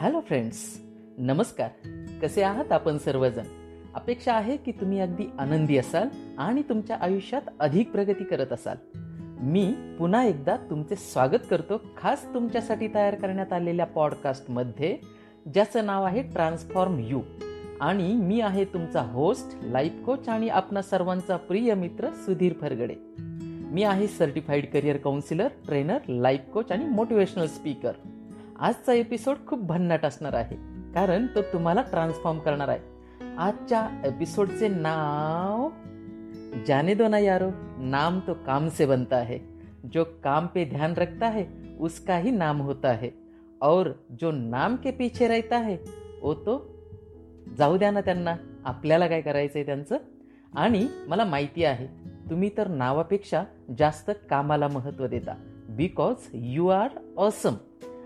Hello friends नमस्कार. कसे आहात आपण सर्वजण? अपेक्षा आहे की तुम्ही अगदी आनंदी असाल आणि तुमच्या आयुष्यात अधिक प्रगती करत असाल. मी पुन्हा एकदा तुमचे स्वागत करतो खास तुमच्यासाठी तयार करण्यात आलेल्या पॉडकास्टमध्ये ज्याचं नाव आहे ट्रान्सफॉर्म यू आणि मी आहे तुमचा होस्ट लाईफ कोच आणि आपणा सर्वांचा प्रिय मित्र सुधीर फरगडे. मी आहे certified career counsellor trainer life coach आणि मोटिवेशनल स्पीकर आजचा एपिसोड खूप भन्नाट असणार आहे. कारण तो तुम्हाला ट्रान्सफॉर्म करणार आहे. आजच्या एपिसोडचे नाव जाने दो ना यारो नाम तो काम से बनता है. जो काम पे ध्यान रखता है उसका ही नाम होता है. और जो नाम के पीछे रहता है वो तो जाऊ द्या ना त्यांना. आपल्याला काय करायचंय त्यांचं? आणि मला माहिती आहे तुम्ही तर नावापेक्षा जास्त कामाला महत्त्व देता. बिकॉज यू आर ऑसम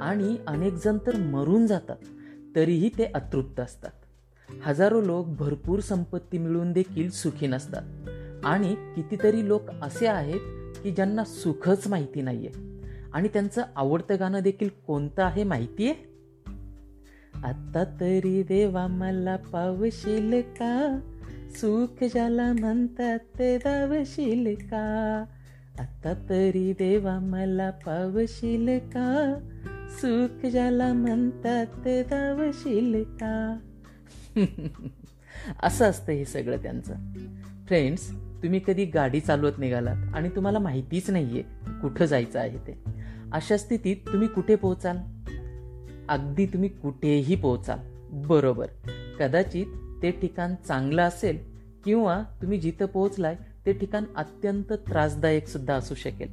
आणि अनेक जण तर मरून जातात तरीही ते अतृप्त असतात. हजारो लोक भरपूर संपत्ती मिळून देखील सुखी नसतात. आणि कितीतरी लोक असे आहेत की ज्यांना सुखच माहिती नाहीये. आणि त्यांचं आवडतं गाणं देखील कोणतं आहे माहितीये? आता तरी देवा मला पावशील का? सुख ज्याला म्हणतात ते दावशील का? आता तरी देवा मला पावशील का? सुख ज्याला म्हणतात ते का? असं असतं हे सगळं त्यांचं. फ्रेंड्स तुम्ही कधी गाडी चालवत निघालात आणि तुम्हाला माहितीच नाहीये कुठं जायचं आहे ते. अशा स्थितीत तुम्ही कुठे पोहोचाल? अगदी तुम्ही कुठेही पोहोचाल. बरोबर. कदाचित ते ठिकाण चांगलं असेल किंवा तुम्ही जिथं पोहोचलाय ते ठिकाण अत्यंत त्रासदायक सुद्धा असू शकेल.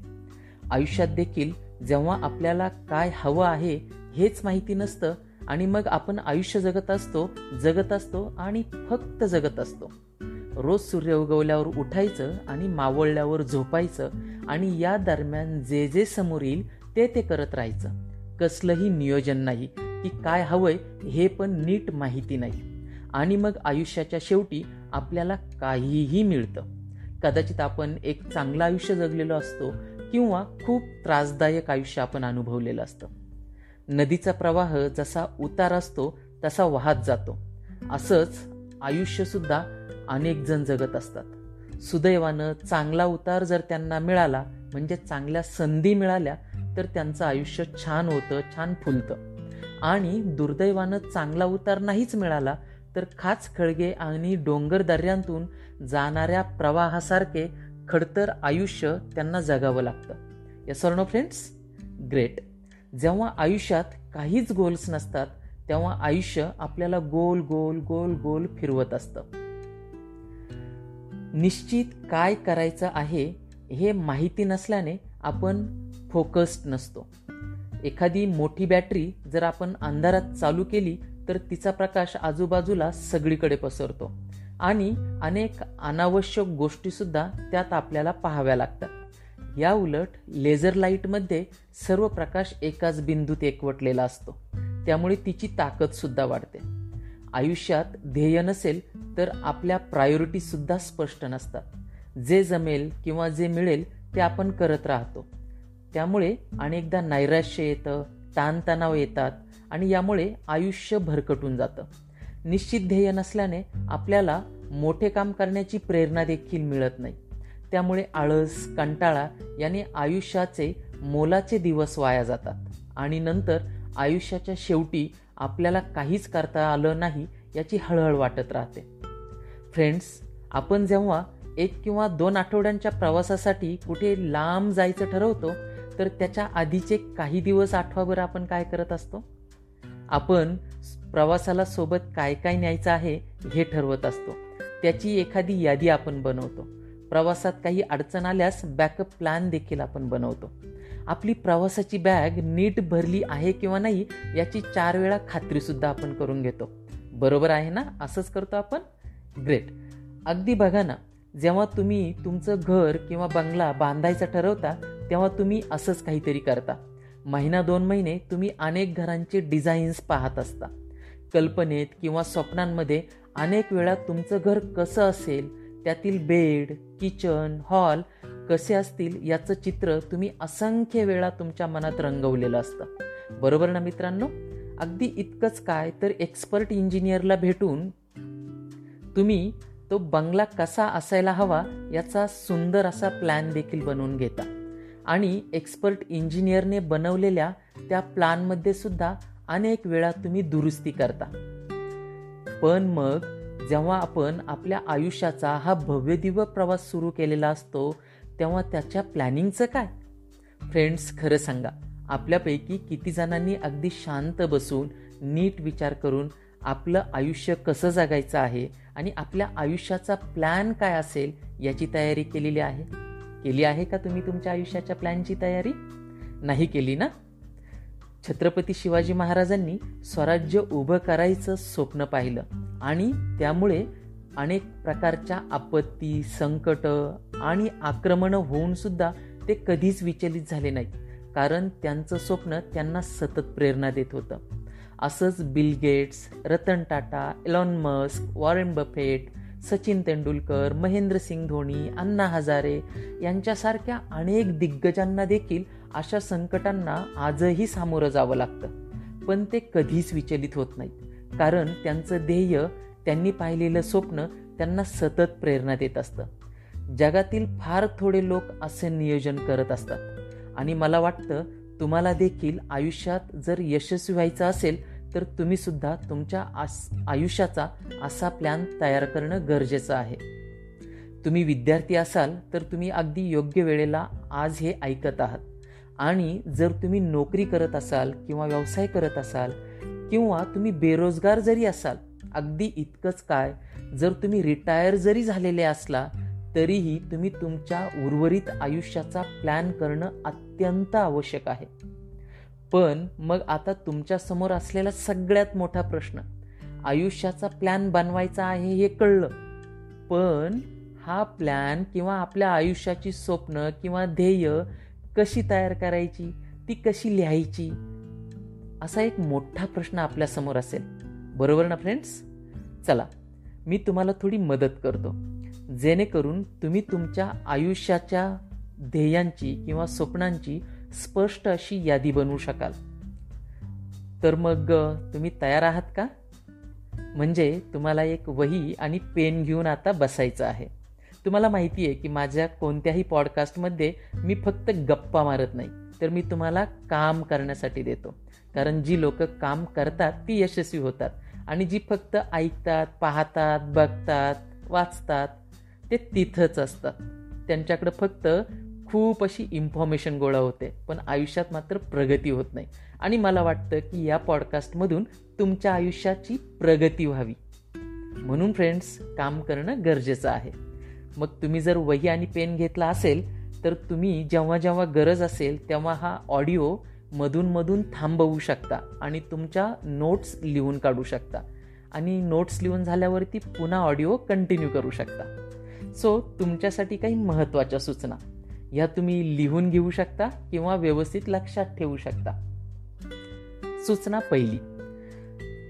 आयुष्यात देखील जेव्हा आपल्याला काय हवं आहे हेच माहिती नसतं आणि मग आपण आयुष्य जगत असतो जगत असतो आणि फक्त जगत असतो. रोज सूर्य उगवल्यावर उठायचं आणि मावळल्यावर झोपायचं आणि या दरम्यान जे जे समोर येईल ते ते करत राहायचं. कसलंही नियोजन नाही की काय हवंय हे पण नीट माहिती नाही. आणि मग आयुष्याच्या शेवटी आपल्याला काहीही मिळतं. कदाचित आपण एक चांगलं आयुष्य जगलेलो असतो किंवा खूप त्रासदायक आयुष्य आपण अनुभवलेलं असतं. नदीचा प्रवाह जसा उतार असतो तसा वाहत जातो. असंच आयुष्यसुद्धा अनेक जण जगत असतात. सुदैवानं चांगला उतार जर त्यांना मिळाला म्हणजे चांगल्या संधी मिळाल्या तर त्यांचं आयुष्य छान होतं छान फुलतं. आणि दुर्दैवानं चांगला उतार नाहीच मिळाला तर खाच खळगे आणि डोंगर दर्यांतून जाणाऱ्या प्रवाहासारखे खडतर आयुष्य त्यांना जगावं लागतं. या सर्व फ्रेंड्स ग्रेट जेव्हा आयुष्यात काहीच गोल्स नसतात तेव्हा आयुष्य आपल्याला गोल गोल गोल गोल फिरवत असतं. निश्चित काय करायचं आहे हे माहिती नसल्याने आपण फोकस्ड नसतो. एखादी मोठी बॅटरी जर आपण अंधारात चालू केली तर तिचा प्रकाश आजूबाजूला सगळीकडे पसरतो. आणि अनेक अनावश्यक गोष्टीसुद्धा त्यात आपल्याला पाहाव्या लागतात. या उलट लेझर लाईटमध्ये सर्व प्रकाश एकाच बिंदूत एकवटलेला असतो. त्यामुळे तिची ताकदसुद्धा वाढते. आयुष्यात ध्येय नसेल तर आपल्या प्रायोरिटीसुद्धा स्पष्ट नसतात. जे जमेल किंवा जे मिळेल ते आपण करत राहतो. त्यामुळे अनेकदा नैराश्य येतं ताणतणाव येतात आणि यामुळे आयुष्य भरकटून जातं. निश्चित ध्येय नसल्याने आपल्याला मोठे काम करण्याची प्रेरणा देखील मिळत नाही. त्यामुळे आळस कंटाळा याने आयुष्याचे मोलाचे दिवस वाया जातात. आणि नंतर आयुष्याच्या शेवटी आपल्याला काहीच करता आलं नाही याची हळहळ वाटत राहते. फ्रेंड्स आपण जेव्हा एक किंवा दोन आठवड्यांच्या प्रवासासाठी कुठे लांब जायचं ठरवतो तर त्याच्या आधीचे काही दिवस आठवाभर आपण काय करत असतो? आपण प्रवासाला सोबत काय काय न्यायचं आहे हे ठरवत असतो. त्याची एखादी यादी आपण बनवतो. प्रवासात काही अडचण आल्यास बॅकअप प्लॅन देखील आपण बनवतो. आपली प्रवासाची बॅग नीट भरली आहे किंवा नाही याची चार वेळा खात्रीसुद्धा आपण करून घेतो. बरोबर आहे ना? असंच करतो आपण? ग्रेट अगदी बघा ना जेव्हा तुम्ही तुमचं घर किंवा बंगला बांधायचा ठरवता तेव्हा तुम्ही असंच काहीतरी करता. महिना दोन महिने तुम्ही अनेक घरांचे डिझाईन्स पाहत असता. कल्पनेत किंवा स्वप्नांमध्ये अनेक वेळा तुमचं घर कसं असेल त्यातील बेड किचन हॉल कसे असतील याचं चित्र तुम्ही असंख्य वेळा तुमच्या मनात रंगवलेलं असतं. बरोबर ना मित्रांनो? अगदी इतकंच काय तर एक्सपर्ट इंजिनियरला भेटून तुम्ही तो बंगला कसा असायला हवा याचा सुंदर असा प्लॅन देखील बनवून घेता. आणि एक्सपर्ट इंजिनियरने बनवलेल्या त्या प्लॅनमध्ये सुद्धा अनेक वेळा तुम्ही दुरुस्ती करता. पण मग जेव्हा आपण आपल्या आयुष्याचा हा भव्यदिव्य प्रवास सुरू केलेला असतो तेव्हा त्याच्या प्लॅनिंगचं काय? फ्रेंड्स खरं सांगा आपल्यापैकी किती जणांनी अगदी शांत बसून नीट विचार करून आपलं आयुष्य कसं जगायचं आहे आणि आपल्या आयुष्याचा प्लॅन काय असेल याची तयारी केलेली आहे? केली आहे का तुम्ही तुमच्या आयुष्याच्या प्लॅनची तयारी? नाही केली ना? छत्रपती शिवाजी महाराजांनी स्वराज्य उभं करायचं स्वप्न पाहिलं. आणि त्यामुळे अनेक प्रकारच्या आपत्ती संकट आणि आक्रमणं होऊन सुद्धा ते कधीच विचलित झाले नाहीत. कारण त्यांचं स्वप्न त्यांना सतत प्रेरणा देत होतं. असंच Bill Gates Ratan Tata Elon Musk Warren Buffett Sachin Tendulkar Mahendra Singh Dhoni Anna Hazare यांच्यासारख्या अनेक दिग्गजांना देखील अशा संकटांना आजही सामोरं जावं लागतं. पण ते कधीच विचलित होत नाहीत. कारण त्यांचं ध्येय त्यांनी पाहिलेलं स्वप्न त्यांना सतत प्रेरणा देत असतं. जगातील फार थोडे लोक असे नियोजन करत असतात. आणि मला वाटतं तुम्हाला देखील आयुष्यात जर यशस्वी व्हायचं असेल तर तुम्ही सुद्धा तुमच्या आयुष्याचा असा प्लॅन तयार करणं गरजेचं आहे. तुम्ही विद्यार्थी असाल तर तुम्ही अगदी योग्य वेळेला आज हे ऐकत आहात. आणि जर तुम्ही नोकरी करत असाल किंवा व्यवसाय करत असाल किंवा तुम्ही बेरोजगार जरी असाल अगदी इतकंच काय जर तुम्ही रिटायर जरी झालेले असला तरीही तुम्ही तुमच्या उर्वरित आयुष्याचा प्लॅन करणं अत्यंत आवश्यक आहे. पण मग आता तुमच्यासमोर असलेला सगळ्यात मोठा प्रश्न आयुष्याचा प्लॅन बनवायचा आहे हे कळलं. पण हा प्लॅन किंवा आपल्या आयुष्याची स्वप्न किंवा ध्येय कशी तयार करायची ती कशी लिहायची? असा एक मोठा प्रश्न आपल्यासमोर असेल. बरोबर ना फ्रेंड्स चला मी तुम्हाला थोडी मदत करतो. जेणेकरून तुम्ही तुमच्या आयुष्याच्या ध्येयांची किंवा स्वप्नांची स्पष्ट अशी यादी बनवू शकाल. तर मग तुम्ही तयार आहात का? म्हणजे तुम्हाला एक वही आणि पेन घेऊन आता बसायचं आहे. तुम्हाला माहिती आहे की माझ्या कोणत्याही पॉडकास्टमध्ये मी फक्त गप्पा मारत नाही. तर मी तुम्हाला काम करण्यासाठी देतो. कारण जी लोक काम करतात ती यशस्वी होतात. आणि जी फक्त ऐकतात पाहतात बघतात वाचतात ते तिथंच असतात. त्यांच्याकडं फक्त खूप अशी इन्फॉर्मेशन गोळा होते. पण आयुष्यात मात्र प्रगती होत नाही. आणि मला वाटतं की या पॉडकास्टमधून तुमच्या आयुष्याची प्रगती व्हावी. म्हणून फ्रेंड्स काम करणं गरजेचं आहे. मग तुम्ही जर वही आणि पेन घेतला असेल तर तुम्ही जेव्हा जेव्हा गरज असेल तेव्हा हा ऑडिओ मधून मधून थांबवू शकता आणि तुमच्या नोट्स लिहून काढू शकता. आणि नोट्स लिहून झाल्यावरती पुन्हा ऑडिओ कंटिन्यू करू शकता. सो तुमच्यासाठी काही महत्त्वाच्या सूचना. ह्या तुम्ही लिहून घेऊ शकता किंवा व्यवस्थित लक्षात ठेवू शकता. सूचना पहिली.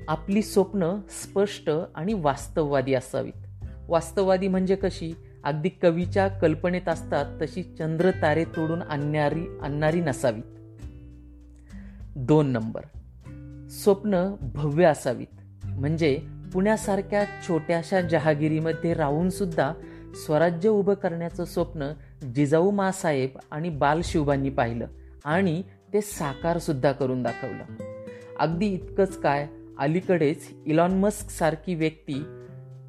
आपली स्वप्न स्पष्ट आणि वास्तववादी असावीत. वास्तववादी म्हणजे कशी? अगदी कवीच्या कल्पनेत असतात तशी चंद्र तारे तोडून आणणारी आणणारी नसावीत. दोन नंबर. स्वप्न भव्य असावीत. म्हणजे पुण्यासारख्या छोट्याशा जहागिरीमध्ये राहून सुद्धा स्वराज्य उभं करण्याचं स्वप्न जिजाऊ मासाहेब आणि बालशिवबांनी पाहिलं आणि ते साकारसुद्धा करून दाखवलं. अगदी इतकंच काय अलीकडेच इलॉन मस्क सारखी व्यक्ती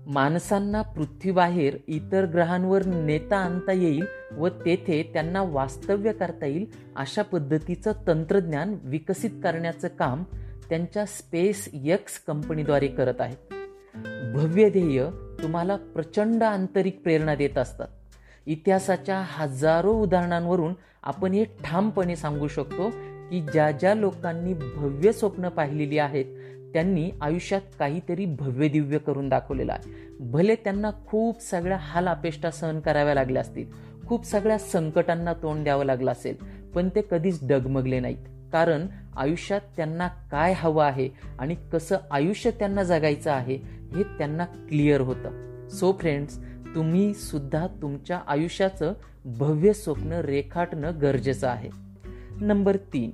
माणसांना पृथ्वीबाहेर इतर ग्रहांवर नेता आणता येईल व तेथे त्यांना वास्तव्य करता येईल अशा पद्धतीचं तंत्रज्ञान विकसित करण्याचं काम त्यांच्या स्पेस यक्स कंपनीद्वारे करत आहेत. भव्य ध्येय तुम्हाला प्रचंड आंतरिक प्रेरणा देत असतात. इतिहासाच्या हजारो उदाहरणांवरून आपण हे ठामपणे सांगू शकतो की ज्या ज्या लोकांनी भव्य स्वप्न पाहिलेली आहेत त्यांनी आयुष्यात काहीतरी भव्य दिव्य करून दाखवलेलं आहे. भले त्यांना खूप सगळ्या हाल अपेष्टा सहन कराव्या लागल्या असतील खूप सगळ्या संकटांना तोंड द्यावं लागलं असेल पण ते कधीच डगमगले नाहीत. कारण आयुष्यात त्यांना काय हवं आहे आणि कसं आयुष्य त्यांना जगायचं आहे हे त्यांना क्लिअर होतं. सो फ्रेंड्स तुम्ही सुद्धा तुमच्या आयुष्याचं भव्य स्वप्न रेखाटणं गरजेचं आहे. नंबर तीन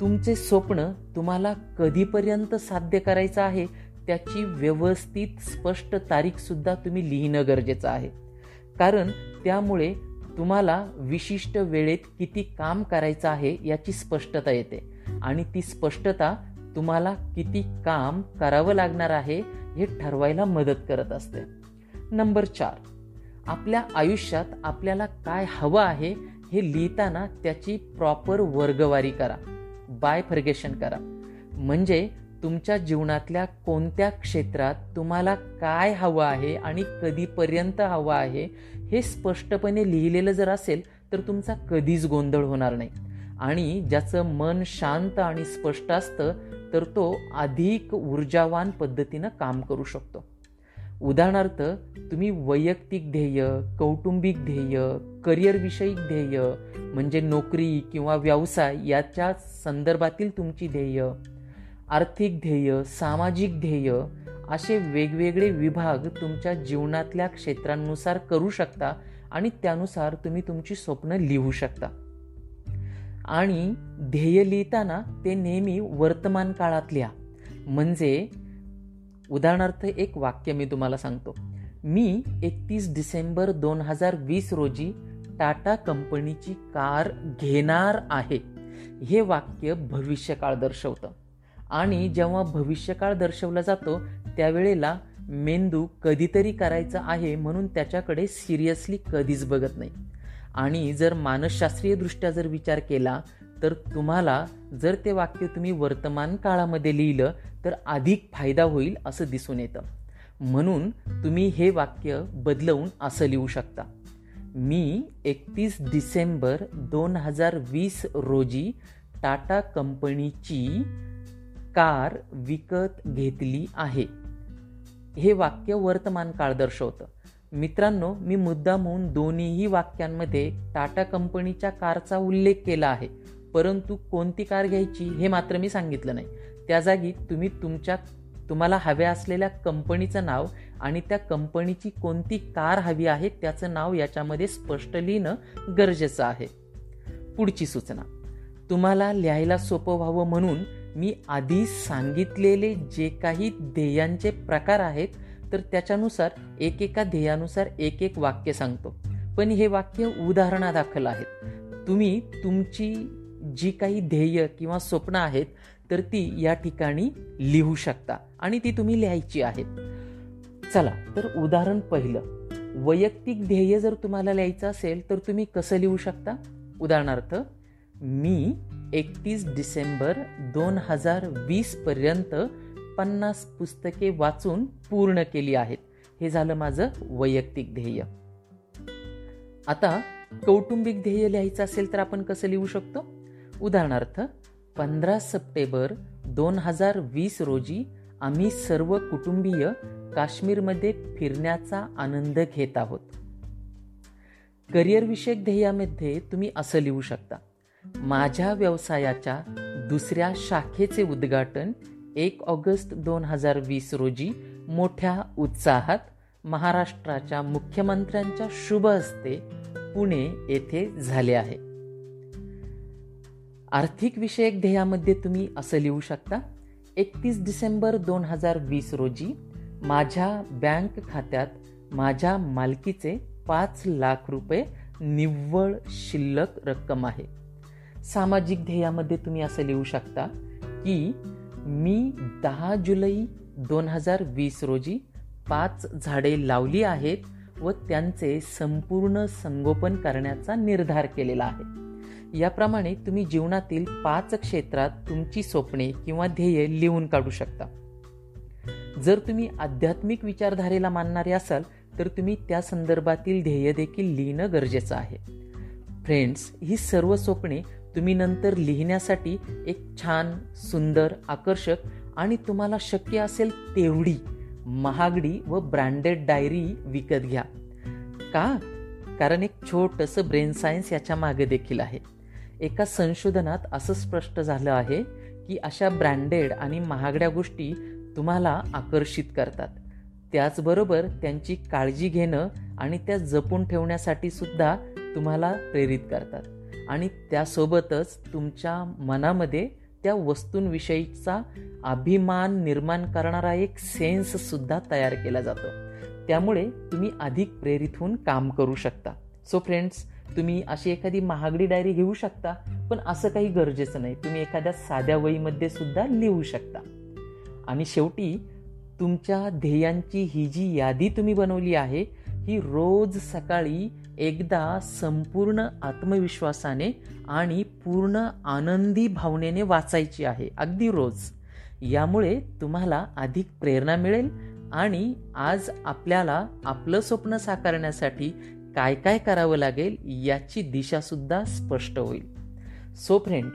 तुमचे स्वप्न तुम्हाला कधीपर्यंत साध्य करायचं आहे त्याची व्यवस्थित स्पष्ट तारीखसुद्धा तुम्ही लिहिणं गरजेचं आहे. कारण त्यामुळे तुम्हाला विशिष्ट वेळेत किती काम करायचं आहे याची स्पष्टता येते. आणि ती स्पष्टता तुम्हाला किती काम करावं लागणार आहे हे ठरवायला मदत करत असते. नंबर चार. आपल्या आयुष्यात आपल्याला काय हवं आहे हे लिहिताना त्याची प्रॉपर वर्गवारी करा. बाय फर्गेशन करा. म्हणजे तुमच्या जीवनातल्या कोणत्या क्षेत्रात तुम्हाला काय हवं आहे आणि कधीपर्यंत हवं आहे हे स्पष्टपणे लिहिलेलं जर असेल तर तुमचा कधीच गोंधळ होणार नाही. आणि ज्याचं मन शांत आणि स्पष्ट असतं तर तो अधिक ऊर्जावान पद्धतीनं काम करू शकतो. उदाहरणार्थ तुम्ही वैयक्तिक ध्येय कौटुंबिक ध्येय करिअरविषयिक ध्येय म्हणजे नोकरी किंवा व्यवसाय याच्या संदर्भातील तुमची ध्येय आर्थिक ध्येय सामाजिक ध्येय असे वेगवेगळे विभाग तुमच्या जीवनातल्या क्षेत्रांनुसार करू शकता आणि त्यानुसार तुम्ही तुमची स्वप्न लिहू शकता. आणि ध्येय लिहिताना ते नेहमी वर्तमान काळात लिहा म्हणजे उदाहरणार्थ एक वाक्य मी तुम्हाला सांगतो. मी एकतीस डिसेंबर दोन हजार वीस रोजी टाटा कंपनीची कार घेणार आहे. हे वाक्य भविष्यकाळ दर्शवतं. आणि जेव्हा भविष्यकाळ दर्शवला जातो त्यावेळेला मेंदू कधीतरी करायचं आहे म्हणून त्याच्याकडे सिरियसली कधीच बघत नाही. आणि जर मानसशास्त्रीयदृष्ट्या जर विचार केला तर तुम्हाला जर ते वाक्य तुम्ही वर्तमान काळामध्ये लिहिलं तर अधिक फायदा होईल असं दिसून येतं. म्हणून तुम्ही हे वाक्य बदलवून असं लिहू शकता. मी एकतीस डिसेंबर दोन हजार वीस रोजी टाटा कंपनीची कार विकत घेतली आहे. हे वाक्य वर्तमान काळ दर्शवतं. मित्रांनो मी मुद्दाम होऊन दोन्हीही वाक्यांमध्ये टाटा कंपनीच्या कारचा उल्लेख केला आहे. परंतु कोणती कार घ्यायची हे मात्र मी सांगितलं नाही. त्या जागी तुम्ही तुमच्या तुम्हाला हव्या असलेल्या कंपनीचं नाव आणि त्या कंपनीची कोणती कार हवी आहे त्याचं नाव याच्यामध्ये स्पष्ट लिहिणं गरजेचं आहे. पुढची सूचना. तुम्हाला लिहायला सोपं व्हावं म्हणून मी आधी सांगितलेले जे काही ध्येयांचे प्रकार आहेत तर त्याच्यानुसार एकेका ध्येयानुसार एक एक वाक्य सांगतो. पण हे वाक्य उदाहरणादाखल आहेत. तुम्ही तुमची जी काही ध्येय किंवा स्वप्न आहेत तर ती या ठिकाणी लिहू शकता. आणि ती तुम्ही लिहायची आहेत. चला तर उदाहरण पहिलं. वैयक्तिक ध्येय जर तुम्हाला लिहायचं असेल तर तुम्ही कसं लिहू शकता? उदाहरणार्थ मी एकतीस डिसेंबर दोन हजार वीस पर्यंत पन्नास पुस्तके वाचून पूर्ण केली आहेत. हे झालं माझं वैयक्तिक ध्येय. आता कौटुंबिक ध्येय लिहायचं असेल तर आपण कसं लिहू शकतो? उदाहरणार्थ पंधरा सप्टेंबर दोन हजार वीस रोजी आम्ही सर्व कुटुंबीय काश्मीरमध्ये फिरण्याचा आनंद घेत आहोत. करिअरविषयक ध्येयामध्ये तुम्ही असं लिहू शकता माझ्या व्यवसायाच्या दुसऱ्या शाखेचे उद्घाटन एक ऑगस्ट दोन हजार वीस रोजी मोठ्या उत्साहात महाराष्ट्राच्या मुख्यमंत्र्यांच्या शुभ हस्ते पुणे येथे झाले आहे. आर्थिक विषयक ध्येयामध्ये तुम्ही असं लिहू शकता एकतीस डिसेंबर दोन हजार वीस रोजी माझ्या बँक खात्यात माझ्या मालकीचे पाच लाख रुपये निव्वळ शिल्लक रक्कम आहे. सामाजिक ध्येयामध्ये तुम्ही असं लिहू शकता की मी दहा जुलै दोन हजार वीस रोजी पाच झाडे लावली आहेत व त्यांचे संपूर्ण संगोपन करण्याचा निर्धार केलेला आहे. याप्रमाणे तुम्ही जीवनातील पाच क्षेत्रात तुमची स्वप्ने किंवा ध्येय लिहून काढू शकता. जर तुम्ही आध्यात्मिक विचारधारेला मानणारे असाल तर तुम्ही त्या संदर्भातील ध्येय देखील लिहिणं गरजेचं आहे. फ्रेंड्स ही सर्व स्वप्ने तुम्ही नंतर लिहिण्यासाठी एक छान सुंदर आकर्षक आणि तुम्हाला शक्य असेल तेवढी महागडी व ब्रँडेड डायरी विकत घ्या. का? कारण एक छोटंसं ब्रेन सायन्स याच्या मागे देखील आहे. एका संशोधनात असं स्पष्ट झालं आहे की अशा ब्रँडेड आणि महागड्या गोष्टी तुम्हाला आकर्षित करतात. त्याचबरोबर त्यांची काळजी घेणं आणि त्या जपून ठेवण्यासाठी सुद्धा तुम्हाला प्रेरित करतात. आणि त्यासोबतच तुमच्या मनामध्ये त्या वस्तूंविषयीचा अभिमान निर्माण करणारा एक सेन्स सुद्धा तयार केला जातो. त्यामुळे तुम्ही अधिक प्रेरित होऊन काम करू शकता. सो फ्रेंड्स तुम्ही अशी एखादी महागडी डायरी घेऊ शकता पण असं काही गरजेचं नाही. तुम्ही एखाद्या साध्या वहीमध्ये सुद्धा लिहू शकता. आणि शेवटी तुमच्या ध्येयांची ही जी यादी तुम्ही बनवली आहे ही रोज सकाळी एकदा संपूर्ण आत्मविश्वासाने आणि पूर्ण आनंदी भावनेने वाचायची आहे. अगदी रोज. यामुळे तुम्हाला अधिक प्रेरणा मिळेल आणि आज आपल्याला आपलं स्वप्न साकारण्यासाठी काय काय करावं लागेल याची दिशासुद्धा स्पष्ट होईल. सो फ्रेंड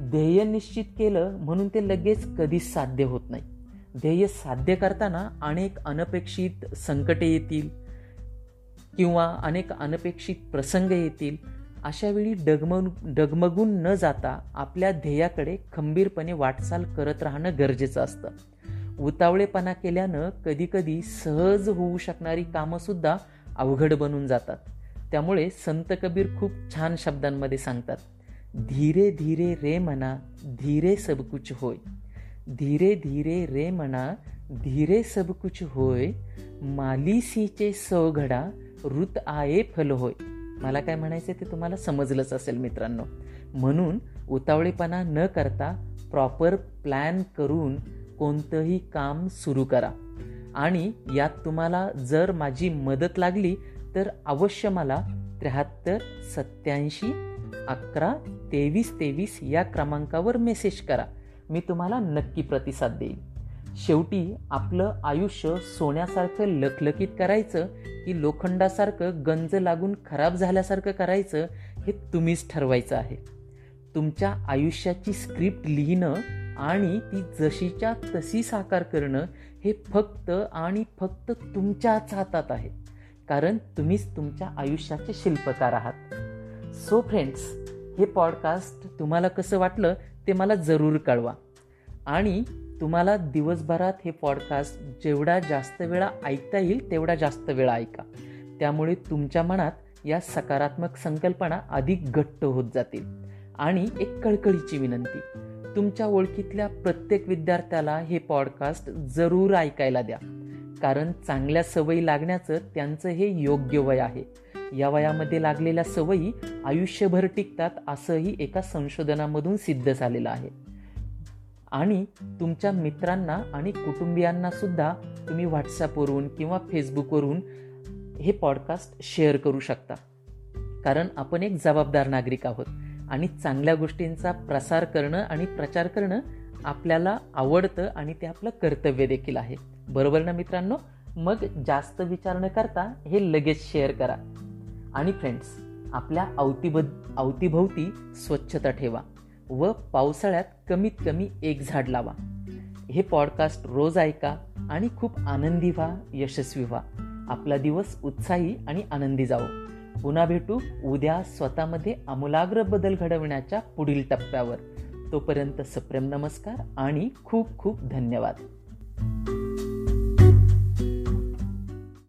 ध्येय निश्चित केलं म्हणून ते लगेच कधीच साध्य होत नाही. ध्येय साध्य करताना अनेक अनपेक्षित संकटे येतील किंवा अनेक अनपेक्षित प्रसंग येतील. अशा वेळी डगमग डगमगून न जाता आपल्या ध्येयाकडे खंबीरपणे वाटचाल करत राहणं गरजेचं असतं. उतावळेपणा केल्यानं कधीकधी सहज होऊ शकणारी कामंसुद्धा अवघड बनून जातात. त्यामुळे संत कबीर खूप छान शब्दांमध्ये सांगतात. धीरे धीरे रे म्हणा धीरे सब कुछ होय. धीरे धीरे रे म्हणा धीरे सब कुछ होय. मालिसीचे सवघडा ऋत आये फल होय. मला काय म्हणायचं ते तुम्हाला समजलंच असेल मित्रांनो. म्हणून उतावळेपणा न करता प्रॉपर प्लॅन करून कोणतंही काम सुरू करा. आणि यात तुम्हाला जर माझी मदत लागली तर अवश्य मला त्र्याहत्तर सत्याऐंशी अकरा तेवीस तेवीस या क्रमांकावर मेसेज करा. मी तुम्हाला नक्की प्रतिसाद देईन. शेवटी आपलं आयुष्य सोन्यासारखं लखलखीत करायचं की लोखंडासारखं गंज लागून खराब झाल्यासारखं करायचं हे तुम्हीच ठरवायचं आहे. तुमच्या आयुष्याची स्क्रिप्ट लिहिणं आणि ती जशीच्या तशी साकार करणं हे फक्त आणि फक्त तुमच्याच हातात आहे. कारण तुम्हीच तुमच्या आयुष्याचे शिल्पकार आहात. सो फ्रेंड्स हे पॉडकास्ट तुम्हाला कसं वाटलं ते मला जरूर कळवा. आणि तुम्हाला दिवसभरात हे पॉडकास्ट जेवढा जास्त वेळा ऐकता येईल तेवढा जास्त वेळा ऐका. त्यामुळे तुमच्या मनात या सकारात्मक संकल्पना अधिक घट्ट होत जातील. आणि एक कळकळीची विनंती तुमच्या ओळखीतल्या प्रत्येक विद्यार्थ्याला हे पॉडकास्ट जरूर ऐकायला द्या. कारण चांगल्या सवयी लागण्याचं त्यांचं हे योग्य वय आहे. या वयामध्ये लागलेल्या सवयी आयुष्यभर टिकतात असंही एका संशोधनामधून सिद्ध झालेलं आहे. आणि तुमच्या मित्रांना आणि कुटुंबियांना सुद्धा तुम्ही व्हॉट्सॲपवरून किंवा फेसबुकवरून हे पॉडकास्ट शेअर करू शकता. कारण आपण एक जबाबदार नागरिक आहोत. आणि चांगल्या गोष्टींचा प्रसार करणं आणि प्रचार करणं आपल्याला आवडतं आणि ते आपलं कर्तव्य देखील आहे. बरोबर ना मित्रांनो? मग जास्त विचार न करता हे लगेच शेअर करा. आणि फ्रेंड्स आपल्या अवतीब अवतीभोवती स्वच्छता ठेवा व पावसाळ्यात कमीत कमी एक झाड लावा. हे पॉडकास्ट रोज ऐका आणि खूप आनंदी व्हा यशस्वी व्हा. आपला दिवस उत्साही आणि आनंदी जावो. पुन्हा भेटू उद्या स्वतःमध्ये आमूलाग्र बदल घडवण्याच्या पुढील टप्प्यावर. तोपर्यंत सप्रेम नमस्कार आणि खूप खूप धन्यवाद.